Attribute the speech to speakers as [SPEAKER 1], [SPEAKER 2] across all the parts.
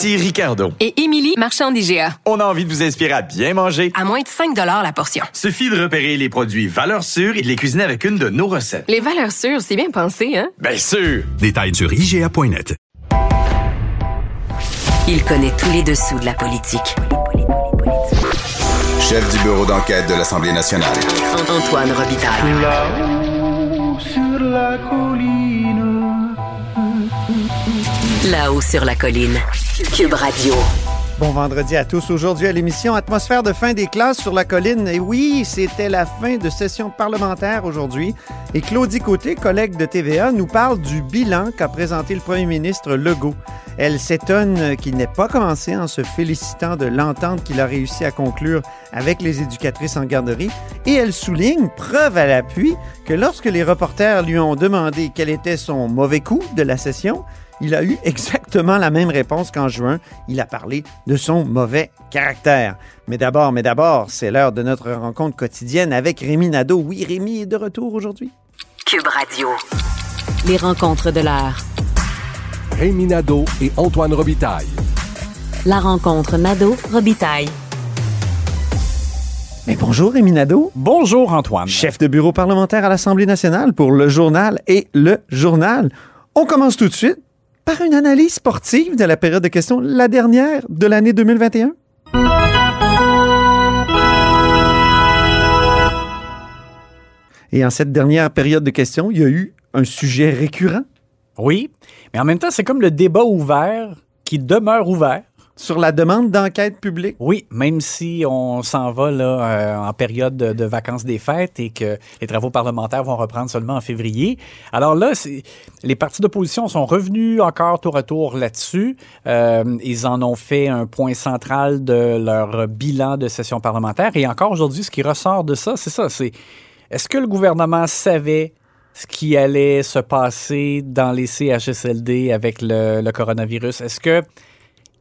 [SPEAKER 1] Ici Ricardo.
[SPEAKER 2] Et Émilie, marchand d'IGA.
[SPEAKER 1] On a envie de vous inspirer à bien manger.
[SPEAKER 2] À moins de 5 la portion.
[SPEAKER 1] Suffit de repérer les produits valeurs sûres et de les cuisiner avec une de nos recettes.
[SPEAKER 2] Les valeurs sûres, c'est bien pensé, hein?
[SPEAKER 1] Bien sûr!
[SPEAKER 3] Détails sur IGA.net.
[SPEAKER 4] Il connaît tous les dessous de la politique.
[SPEAKER 5] Chef du bureau d'enquête de l'Assemblée nationale.
[SPEAKER 4] Antoine Robitaille.
[SPEAKER 6] Là-haut sur la colline.
[SPEAKER 4] Là-haut sur la colline.
[SPEAKER 7] Bon vendredi à tous. Aujourd'hui à l'émission Atmosphère de fin des classes sur la colline. Et oui, c'était la fin de session parlementaire aujourd'hui. Et Claudie Côté, collègue de TVA, nous parle du bilan qu'a présenté le premier ministre Legault. Elle s'étonne qu'il n'ait pas commencé en se félicitant de l'entente qu'il a réussi à conclure avec les éducatrices en garderie. Et elle souligne, preuve à l'appui, que lorsque les reporters lui ont demandé quel était son mauvais coup de la session, il a eu exactement la même réponse qu'en juin. Il a parlé de son mauvais caractère. Mais d'abord, mais d'abord, c'est l'heure de notre rencontre quotidienne avec Rémi Nadeau. Oui, Rémi est de retour aujourd'hui.
[SPEAKER 4] Cube Radio.
[SPEAKER 8] Les rencontres de l'heure.
[SPEAKER 3] Rémi Nadeau et Antoine Robitaille.
[SPEAKER 8] La rencontre Nadeau-Robitaille.
[SPEAKER 7] Mais bonjour Rémi Nadeau.
[SPEAKER 9] Bonjour Antoine.
[SPEAKER 7] Chef de bureau parlementaire à l'Assemblée nationale pour le journal et le journal. On commence tout de suite par une analyse sportive de la période de questions, la dernière de l'année 2021. Et en cette dernière période de questions, il y a eu un sujet récurrent?
[SPEAKER 9] Oui, mais en même temps, c'est comme le débat ouvert qui demeure ouvert.
[SPEAKER 7] Sur la demande d'enquête publique?
[SPEAKER 9] Oui, même si on s'en va là, euh, en période de, vacances des fêtes et que les travaux parlementaires vont reprendre seulement en février. Alors là, les partis d'opposition sont revenus encore tour à tour là-dessus. Euh, ils en ont fait un point central de leur bilan de session parlementaire. Et encore aujourd'hui, ce qui ressort de ça, c'est ça, c'est est-ce que le gouvernement savait ce qui allait se passer dans les CHSLD avec le coronavirus? Est-ce que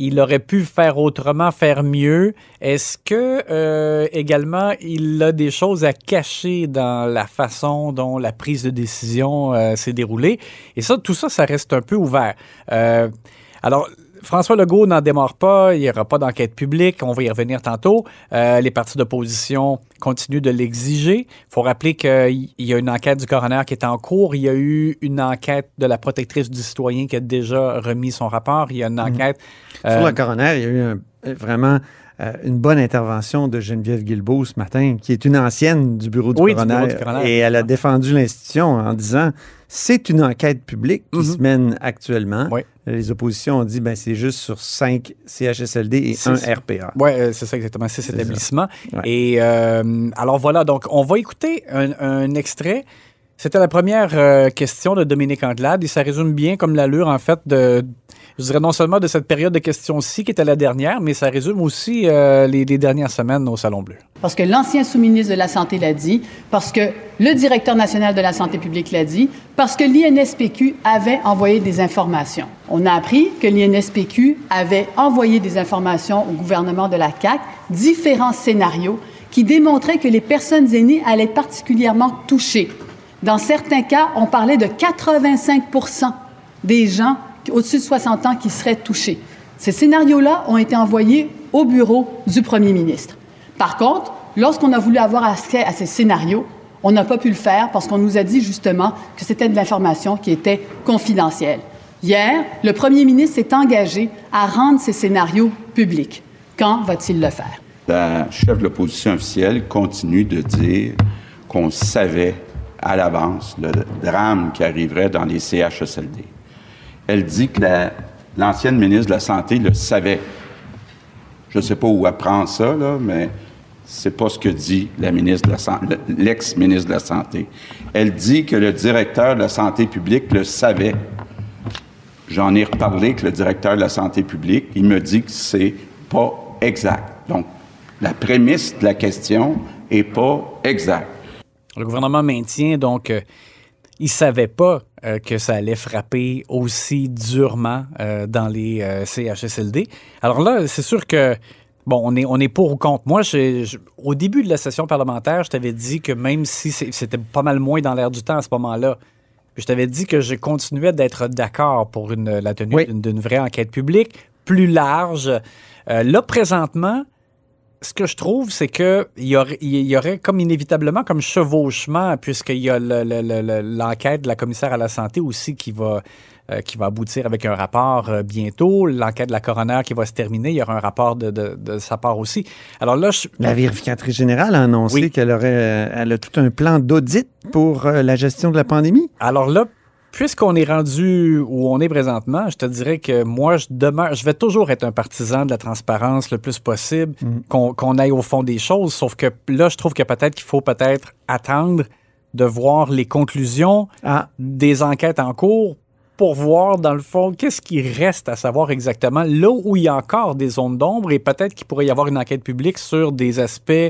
[SPEAKER 9] il aurait pu faire autrement, faire mieux. Est-ce que euh, également il a des choses à cacher dans la façon dont la prise de décision euh, s'est déroulée? Et ça, tout ça, ça reste un peu ouvert. Euh, alors. François Legault n'en démarre pas, il n'y aura pas d'enquête publique, on va y revenir tantôt. Euh, les partis d'opposition continuent de l'exiger. Il faut rappeler qu'il y a une enquête du coroner qui est en cours, il y a eu une enquête de la protectrice du citoyen qui a déjà remis son rapport, il y a une enquête...
[SPEAKER 7] Mmh. Euh, Sur le coroner, il y a eu un, vraiment euh, une bonne intervention de Geneviève Guilbeault ce matin, qui est une ancienne du bureau du,
[SPEAKER 9] oui,
[SPEAKER 7] coroner,
[SPEAKER 9] du bureau du coroner.
[SPEAKER 7] et elle a défendu l'institution en disant c'est une enquête publique qui
[SPEAKER 9] Mhm.
[SPEAKER 7] se mène actuellement.
[SPEAKER 9] Oui.
[SPEAKER 7] Les oppositions ont dit ben c'est juste sur cinq CHSLD et un. RPA.
[SPEAKER 9] Oui, c'est ça exactement, c'est
[SPEAKER 7] C'est
[SPEAKER 9] cet établissement.
[SPEAKER 7] Ouais.
[SPEAKER 9] Et euh, alors voilà, donc on va écouter un, un extrait. C'était la première euh, question de Dominique Anglade et ça résume bien comme l'allure en fait de, je dirais non seulement de cette période de questions-ci qui était la dernière, mais ça résume aussi euh, les, les dernières semaines au Salon Bleu.
[SPEAKER 10] Parce que l'ancien sous-ministre de la Santé l'a dit, parce que le directeur national de la santé publique l'a dit, parce que l'INSPQ avait envoyé des informations. On a appris que l'INSPQ avait envoyé des informations au gouvernement de la CAQ, différents scénarios qui démontraient que les personnes aînées allaient être particulièrement touchées. Dans certains cas, on parlait de 85% des gens au-dessus de 60 ans qui seraient touchés. Ces scénarios-là ont été envoyés au bureau du premier ministre. Par contre, lorsqu'on a voulu avoir accès à ces scénarios, on n'a pas pu le faire parce qu'on nous a dit justement que c'était de l'information qui était confidentielle. Hier, le premier ministre s'est engagé à rendre ces scénarios publics. Quand va-t-il le faire?
[SPEAKER 11] La chef de l'opposition officielle continue de dire qu'on savait à l'avance le drame qui arriverait dans les CHSLD. Elle dit que la- l'ancienne ministre de la Santé le savait. Je ne sais pas où elle prend ça, là, mais c'est pas ce que dit la ministre l'ex-ministre de la Santé. Elle dit que le directeur de la santé publique le savait. J'en ai reparlé avec le directeur de la santé publique. Il me dit que c'est pas exact. Donc, la prémisse de la question est pas exacte.
[SPEAKER 9] Le gouvernement maintient donc, euh, il savait pas euh, que ça allait frapper aussi durement euh, dans les euh, CHSLD. Alors là, c'est sûr que Bon, on est, on est pour ou contre. Moi, je- au début de la session parlementaire, je t'avais dit que même si c'était pas mal moins dans l'air du temps à ce moment-là, je t'avais dit que je continuais d'être d'accord pour une, la tenue
[SPEAKER 7] Oui.
[SPEAKER 9] d'une vraie enquête publique plus large. Euh, là, présentement, ce que je trouve, c'est que il y aurait, y aurait comme inévitablement comme chevauchement, puisqu'il y a le- le- le- le- l'enquête de la commissaire à la santé aussi qui va, euh, qui va aboutir avec un rapport euh, bientôt, l'enquête de la coroner qui va se terminer, il y aura un rapport de, de- de sa part aussi. Alors là, je,
[SPEAKER 7] La vérificatrice générale a annoncé
[SPEAKER 9] Oui.
[SPEAKER 7] qu'elle aurait euh, elle a tout un plan d'audit pour euh, la gestion de la pandémie.
[SPEAKER 9] Alors là, puisqu'on est rendu où on est présentement, je te dirais que moi, je demeure, je vais toujours être un partisan de la transparence le plus possible, qu'on qu'on aille au fond des choses. Sauf que là, je trouve que peut-être qu'il faut peut-être attendre de voir les conclusions
[SPEAKER 7] Ah,
[SPEAKER 9] des enquêtes en cours pour voir, dans le fond, qu'est-ce qui reste à savoir exactement là où il y a encore des zones d'ombre et peut-être qu'il pourrait y avoir une enquête publique sur des aspects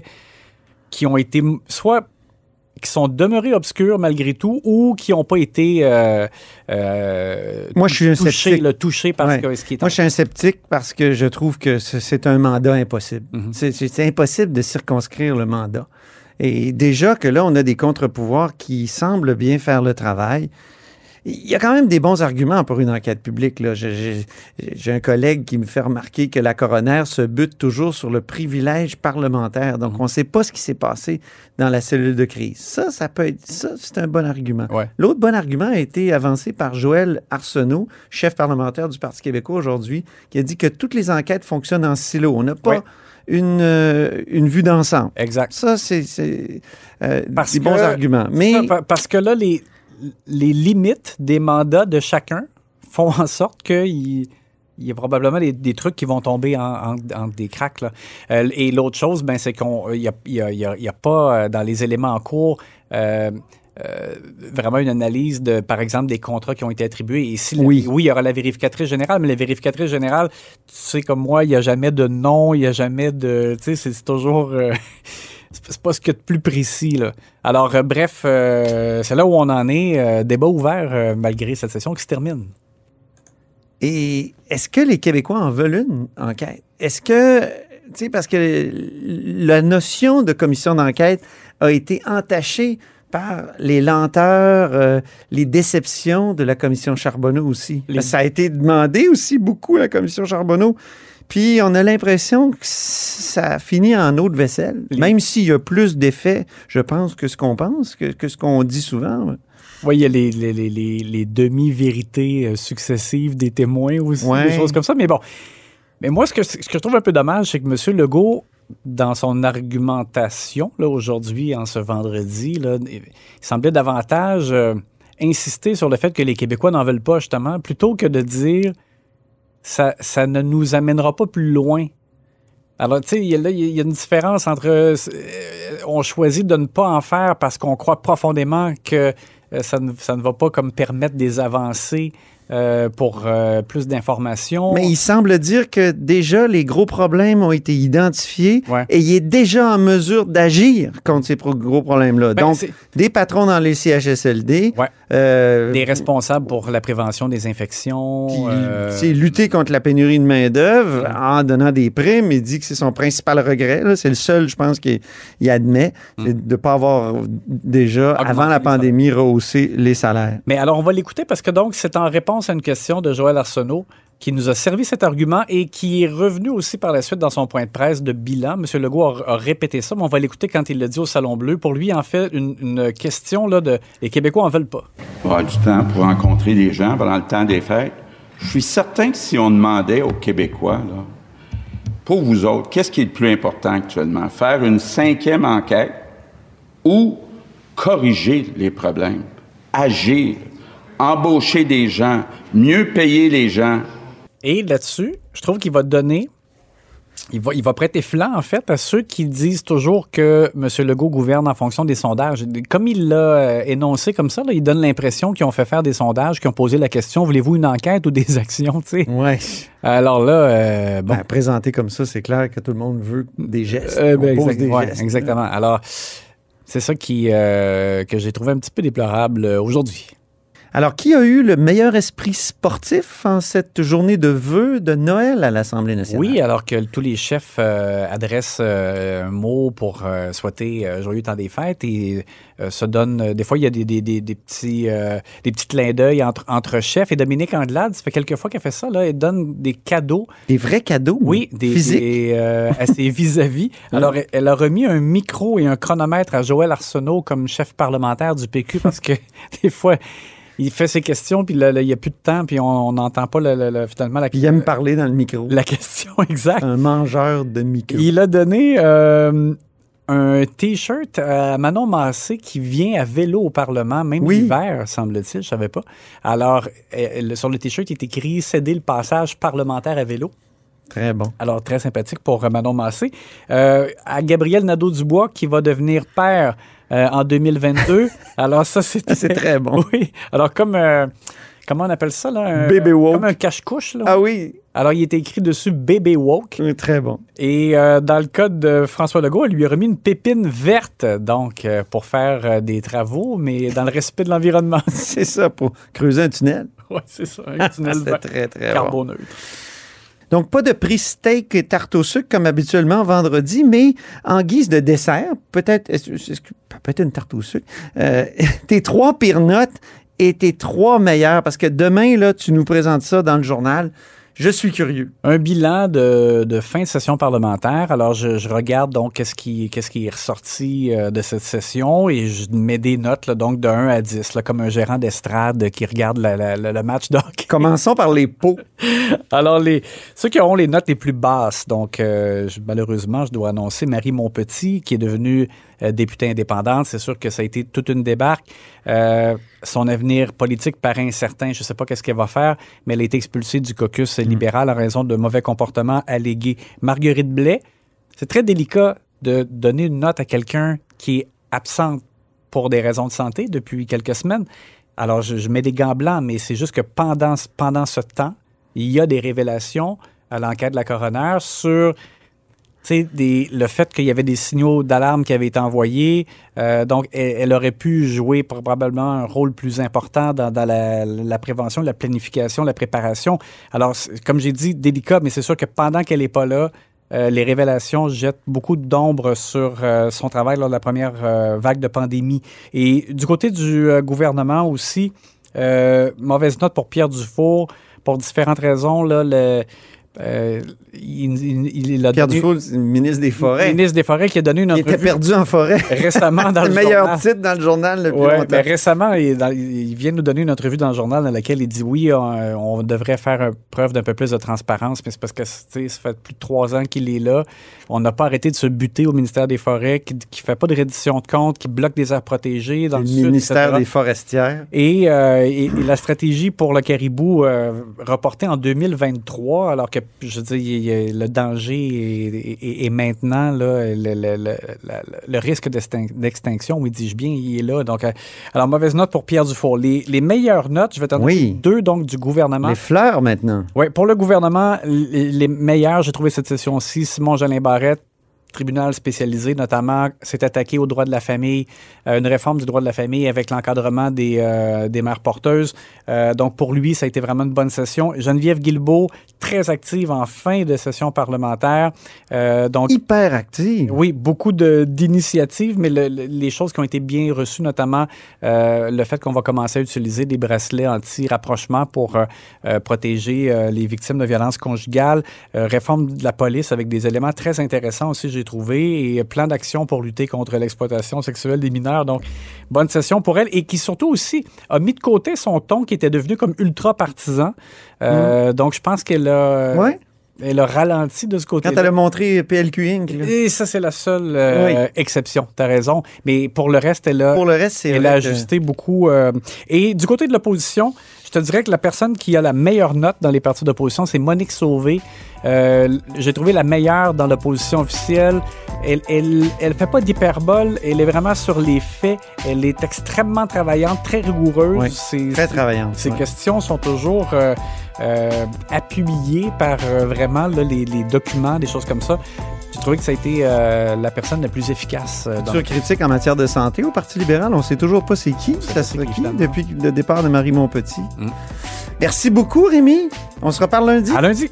[SPEAKER 9] qui ont été soit qui sont demeurés obscurs malgré tout ou qui n'ont pas été euh, euh,
[SPEAKER 7] Moi, je suis un
[SPEAKER 9] touchés,
[SPEAKER 7] sceptique.
[SPEAKER 9] là, touchés par
[SPEAKER 7] Ouais.
[SPEAKER 9] ce, qui est
[SPEAKER 7] Moi, je suis un sceptique parce que je trouve que c'est- un mandat impossible.
[SPEAKER 9] Mhm.
[SPEAKER 7] C'est impossible de circonscrire le mandat. Et déjà que là, on a des contre-pouvoirs qui semblent bien faire le travail. Il y a quand même des bons arguments pour une enquête publique. là. J'ai- J'ai j'ai un collègue qui me fait remarquer que la coroner se bute toujours sur le privilège parlementaire. Donc,
[SPEAKER 9] Mhm.
[SPEAKER 7] on ne sait pas ce qui s'est passé dans la cellule de crise. Ça, ça peut être, ça, c'est un bon argument.
[SPEAKER 9] Ouais.
[SPEAKER 7] L'autre bon argument a été avancé par Joël Arsenault, chef parlementaire du Parti québécois aujourd'hui, qui a dit que toutes les enquêtes fonctionnent en silo. On n'a pas
[SPEAKER 9] Ouais.
[SPEAKER 7] une, euh, une vue d'ensemble.
[SPEAKER 9] Exact.
[SPEAKER 7] Ça, c'est c'est, euh, des bons arguments. Mais
[SPEAKER 9] Ça, parce que là, les, les limites des mandats de chacun font en sorte qu'il il y a probablement des, des trucs qui vont tomber en, en- en des cracks. là. Euh, et l'autre chose, ben, c'est qu'il n'y a, y a- il y a- il y a pas euh, dans les éléments en cours euh, euh, vraiment une analyse de, par exemple, des contrats qui ont été attribués. Et si la-
[SPEAKER 7] Oui.
[SPEAKER 9] oui, il y aura la vérificatrice générale, mais la vérificatrice générale, tu sais comme moi, il n'y a jamais de nom, il n'y a jamais de... Tu sais, c'est toujours... c'est pas ce qu'il y a de plus précis. Là. Alors, euh, bref, euh, c'est là où on en est. euh, débat ouvert malgré cette session qui se termine.
[SPEAKER 7] Et est-ce que les Québécois en veulent une enquête? Est-ce que, tu sais, parce que la notion de commission d'enquête a été entachée par les lenteurs, euh, les déceptions de la commission Charbonneau aussi?
[SPEAKER 9] Les-
[SPEAKER 7] Ça a été demandé aussi beaucoup à la commission Charbonneau. Puis on a l'impression que ça finit en eau de vaisselle. Même s'il y a plus d'effets, je pense, que ce qu'on pense, que, que ce qu'on dit souvent.
[SPEAKER 9] Oui, il y a les, les, les, les- les demi-vérités euh, successives des témoins aussi,
[SPEAKER 7] Ouais.
[SPEAKER 9] des choses comme ça. Mais bon, mais moi, ce que, ce que je trouve un peu dommage, c'est que M. Legault, dans son argumentation, là, aujourd'hui, en ce vendredi, là, il semblait davantage euh, insister sur le fait que les Québécois n'en veulent pas, justement, plutôt que de dire ça, ça ne nous amènera pas plus loin. Alors, tu sais, il y a- une différence entre euh, on choisit de ne pas en faire parce qu'on croit profondément que euh, ça, ne, ça ne va pas comme permettre des avancées euh, pour euh, plus d'informations.
[SPEAKER 7] Mais il semble dire que déjà les gros problèmes ont été identifiés
[SPEAKER 9] Ouais.
[SPEAKER 7] et il est déjà en mesure d'agir contre ces pro- gros problèmes-là.
[SPEAKER 9] Ben,
[SPEAKER 7] Donc, des patrons dans les CHSLD,
[SPEAKER 9] Ouais.
[SPEAKER 7] euh,
[SPEAKER 9] des responsables pour la prévention des infections.
[SPEAKER 7] c'est lutter contre la pénurie de main-d'œuvre en donnant des primes. Il dit que c'est son principal regret. C'est le seul, je pense, qu'il il admet, c'est de ne pas avoir déjà,
[SPEAKER 9] Augmenter
[SPEAKER 7] avant la pandémie, rehaussé les salaires.
[SPEAKER 9] Mais alors, on va l'écouter parce que donc, c'est en réponse à une question de Joël Arsenault qui nous a servi cet argument et qui est revenu aussi par la suite dans son point de presse de bilan. M. Legault a, répété ça, mais on va l'écouter quand il l'a dit au Salon Bleu. Pour lui, en fait, une, question là, de les Québécois en veulent pas.
[SPEAKER 11] Pour avoir du temps pour rencontrer des gens pendant le temps des fêtes. Je suis certain que si on demandait aux Québécois, pour vous autres, qu'est-ce qui est le plus important actuellement? Faire une cinquième enquête ou corriger les problèmes, agir, embaucher des gens, mieux payer les gens.
[SPEAKER 9] Et là-dessus, je trouve qu'il va donner Il va, il va prêter flanc, en fait, à ceux qui disent toujours que M. Legault gouverne en fonction des sondages. Comme il l'a euh, énoncé comme ça, là, il donne l'impression qu'ils ont fait faire des sondages, qu'ils ont posé la question voulez-vous une enquête ou des actions tu sais?
[SPEAKER 7] Ouais.
[SPEAKER 9] Alors là, euh, bon.
[SPEAKER 7] Ben, présenté comme ça, c'est clair que tout le monde veut des gestes.
[SPEAKER 9] Euh,
[SPEAKER 7] On
[SPEAKER 9] ben,
[SPEAKER 7] pose
[SPEAKER 9] exact-
[SPEAKER 7] des
[SPEAKER 9] ouais,
[SPEAKER 7] gestes.
[SPEAKER 9] exactement. Alors, c'est ça qui, euh, que j'ai trouvé un petit peu déplorable aujourd'hui.
[SPEAKER 7] Alors, qui a eu le meilleur esprit sportif en cette journée de vœux de Noël à l'Assemblée nationale?
[SPEAKER 9] Oui, alors que tous les chefs euh, adressent euh, un mot pour euh, souhaiter joyeux temps des fêtes et se donnent. des fois, il y a des, des, des, des petits, des petits clins d'œil entre, entre chefs. Et Dominique Andelade, ça fait quelques fois qu'elle fait ça. Là, elle donne des cadeaux.
[SPEAKER 7] Des vrais cadeaux?
[SPEAKER 9] Oui, des,
[SPEAKER 7] Physiques?
[SPEAKER 9] des, à ses vis-à-vis. Alors, elle- elle a remis un micro et un chronomètre à Joël Arsenault comme chef parlementaire du PQ parce que des fois. Il fait ses questions, puis là, il n'y a plus de temps, puis on n'entend pas le- le- le- finalement la,
[SPEAKER 7] Puis il aime parler dans le micro.
[SPEAKER 9] la question exacte.
[SPEAKER 7] Un mangeur de micro.
[SPEAKER 9] Il a donné euh, un T-shirt à Manon Massé qui vient à vélo au Parlement, même
[SPEAKER 7] Oui.
[SPEAKER 9] l'hiver, semble-t-il, je savais pas. Alors, elle- sur le T-shirt, il est écrit « Céder le passage parlementaire à vélo ».
[SPEAKER 7] Très bon.
[SPEAKER 9] Alors, très sympathique pour euh, Manon Massé. Euh, à Gabriel Nadeau-Dubois, qui va devenir père euh, en 2022. Alors, ça, c'est...
[SPEAKER 7] Ah, c'est très bon.
[SPEAKER 9] Oui. Alors, comme... euh, comment on appelle ça, là? Un-
[SPEAKER 7] Bébé woke.
[SPEAKER 9] Comme un cache-couche, là.
[SPEAKER 7] Ah oui,
[SPEAKER 9] Alors, il était écrit dessus « Bébé woke ».
[SPEAKER 7] oui, très bon.
[SPEAKER 9] Et euh, dans le cas de François Legault, elle lui a remis une pépine verte, donc, euh, pour faire euh, des travaux, mais dans le respect de l'environnement.
[SPEAKER 7] C'est ça, pour creuser un tunnel.
[SPEAKER 9] oui, c'est ça. Un tunnel
[SPEAKER 7] C'était
[SPEAKER 9] vert
[SPEAKER 7] très, très bon. Donc, pas de prix steak et tarte au sucre comme habituellement vendredi, mais en guise de dessert, peut-être peut-être une tarte au sucre, euh, tes trois pires notes et tes trois meilleures, parce que demain, là, tu nous présentes ça dans le journal. Je suis curieux.
[SPEAKER 9] Un bilan de, de fin de session parlementaire. Alors, je, je regarde donc qu'est-ce qui, qu'est-ce qui est ressorti euh, de cette session et je mets des notes, là, donc de 1 à 10, là, comme un gérant d'estrade qui regarde la- la- la- le match hockey.
[SPEAKER 7] Commençons par les pots.
[SPEAKER 9] Alors, les, ceux qui auront les notes les plus basses, donc euh, je- malheureusement, je dois annoncer Marie Montpetit, qui est devenue euh, députée indépendante. C'est sûr que ça a été toute une débarque. Euh, son avenir politique paraît incertain. Je ne sais pas qu'est-ce qu'elle va faire, mais elle a été expulsée du caucus libéral en raison de mauvais comportements allégués. Marguerite Blais, c'est très délicat de donner une note à quelqu'un qui est absente pour des raisons de santé depuis quelques semaines. Alors, je, mets des gants blancs, mais c'est juste que pendant, pendant ce temps, il y a des révélations à l'enquête de la coroner sur le fait qu'il y avait des signaux d'alarme qui avaient été envoyés. Euh, donc, elle, aurait pu jouer probablement un rôle plus important dans, la, prévention, la planification, la préparation. Alors, comme j'ai dit, délicat, mais c'est sûr que pendant qu'elle n'est pas là, euh, les révélations jettent beaucoup d'ombre sur euh, son travail lors de la première vague de pandémie. Et du côté du gouvernement aussi, mauvaise note pour Pierre Dufour, pour différentes raisons. Là, le, euh, il, il- il a
[SPEAKER 7] Pierre
[SPEAKER 9] donné-
[SPEAKER 7] Dufault, ministre des Forêts.
[SPEAKER 9] ministre des Forêts qui a donné une
[SPEAKER 7] Il était
[SPEAKER 9] entrevue
[SPEAKER 7] perdu en forêt.
[SPEAKER 9] récemment dans
[SPEAKER 7] le
[SPEAKER 9] le
[SPEAKER 7] meilleur
[SPEAKER 9] journal.
[SPEAKER 7] titre dans le journal le plus
[SPEAKER 9] Ouais,
[SPEAKER 7] longtemps.
[SPEAKER 9] ben récemment, il, dans- il vient nous donner une entrevue dans le journal dans laquelle il dit oui, on, on devrait faire un- preuve d'un peu plus de transparence, mais c'est parce que ça fait plus de trois ans qu'il est là. On n'a pas arrêté de se buter au ministère des Forêts, qui ne fait pas de reddition de comptes, qui bloque des aires protégées dans
[SPEAKER 7] le
[SPEAKER 9] le, sud,
[SPEAKER 7] ministère
[SPEAKER 9] etc.
[SPEAKER 7] des Forestières.
[SPEAKER 9] Et, euh, et- et la stratégie pour le caribou euh, reportée en 2023, alors que je veux dire, le danger est, est- est maintenant, là, le, le- le- la- le risque d'extin- d'extinction, oui, dis-je bien, il est là. Donc, euh, alors, mauvaise note pour Pierre Dufour. Les, les meilleures notes, je vais t'en donner
[SPEAKER 7] Oui.
[SPEAKER 9] deux donc du gouvernement.
[SPEAKER 7] Les fleurs maintenant.
[SPEAKER 9] Oui, pour le gouvernement, les, les meilleurs, j'ai trouvé cette session-ci, Simon Jolin Barrette, tribunal spécialisé notamment, s'est attaqué au droit de la famille, euh, une réforme du droit de la famille avec l'encadrement des, euh, des mères porteuses. Euh, donc, pour lui, ça a été vraiment une bonne session. Geneviève Guilbeault, très active en fin de session parlementaire. Donc,
[SPEAKER 7] Hyper active.
[SPEAKER 9] oui, beaucoup de- d'initiatives, mais le- le- les choses qui ont été bien reçues, notamment le fait qu'on va commencer à utiliser des bracelets anti-rapprochement pour protéger les victimes de violences conjugales, réforme de la police avec des éléments très intéressants aussi, j'ai trouvé, et plan d'action pour lutter contre l'exploitation sexuelle des mineurs. Donc, bonne session pour elle, et qui surtout aussi a mis de côté son ton qui était devenu comme ultra partisan. Euh, Donc, je pense qu'elle a...
[SPEAKER 7] Ouais.
[SPEAKER 9] Elle a ralenti de ce
[SPEAKER 7] Quand
[SPEAKER 9] côté-là.
[SPEAKER 7] elle a montré PLQ Inc. là.
[SPEAKER 9] Et ça, c'est la seule euh, exception. Tu as raison. Mais pour le reste, elle a,
[SPEAKER 7] Pour le reste,
[SPEAKER 9] elle a
[SPEAKER 7] que-
[SPEAKER 9] ajusté beaucoup. euh, et du côté de l'opposition, je te dirais que la personne qui a la meilleure note dans les partis d'opposition, c'est Monique Sauvé. Euh, J'ai trouvé la meilleure dans l'opposition officielle. Elle, elle, elle fait pas d'hyperbole. Elle est vraiment sur les faits. Elle est extrêmement travaillante, très rigoureuse.
[SPEAKER 7] Oui,
[SPEAKER 9] Ses-
[SPEAKER 7] Très travaillante. ouais.
[SPEAKER 9] questions sont toujours euh, euh, par euh, vraiment là, les, les documents, des choses comme ça. J'ai trouvé que ça a été euh, la personne la plus efficace. dans
[SPEAKER 7] Sur critique en matière de santé au Parti libéral, on sait toujours pas c'est qui. Ça serait
[SPEAKER 9] qui,
[SPEAKER 7] depuis le départ de Marie Montpetit?
[SPEAKER 1] Mm.
[SPEAKER 7] Merci beaucoup, Rémi. On se reparle lundi.
[SPEAKER 9] À lundi.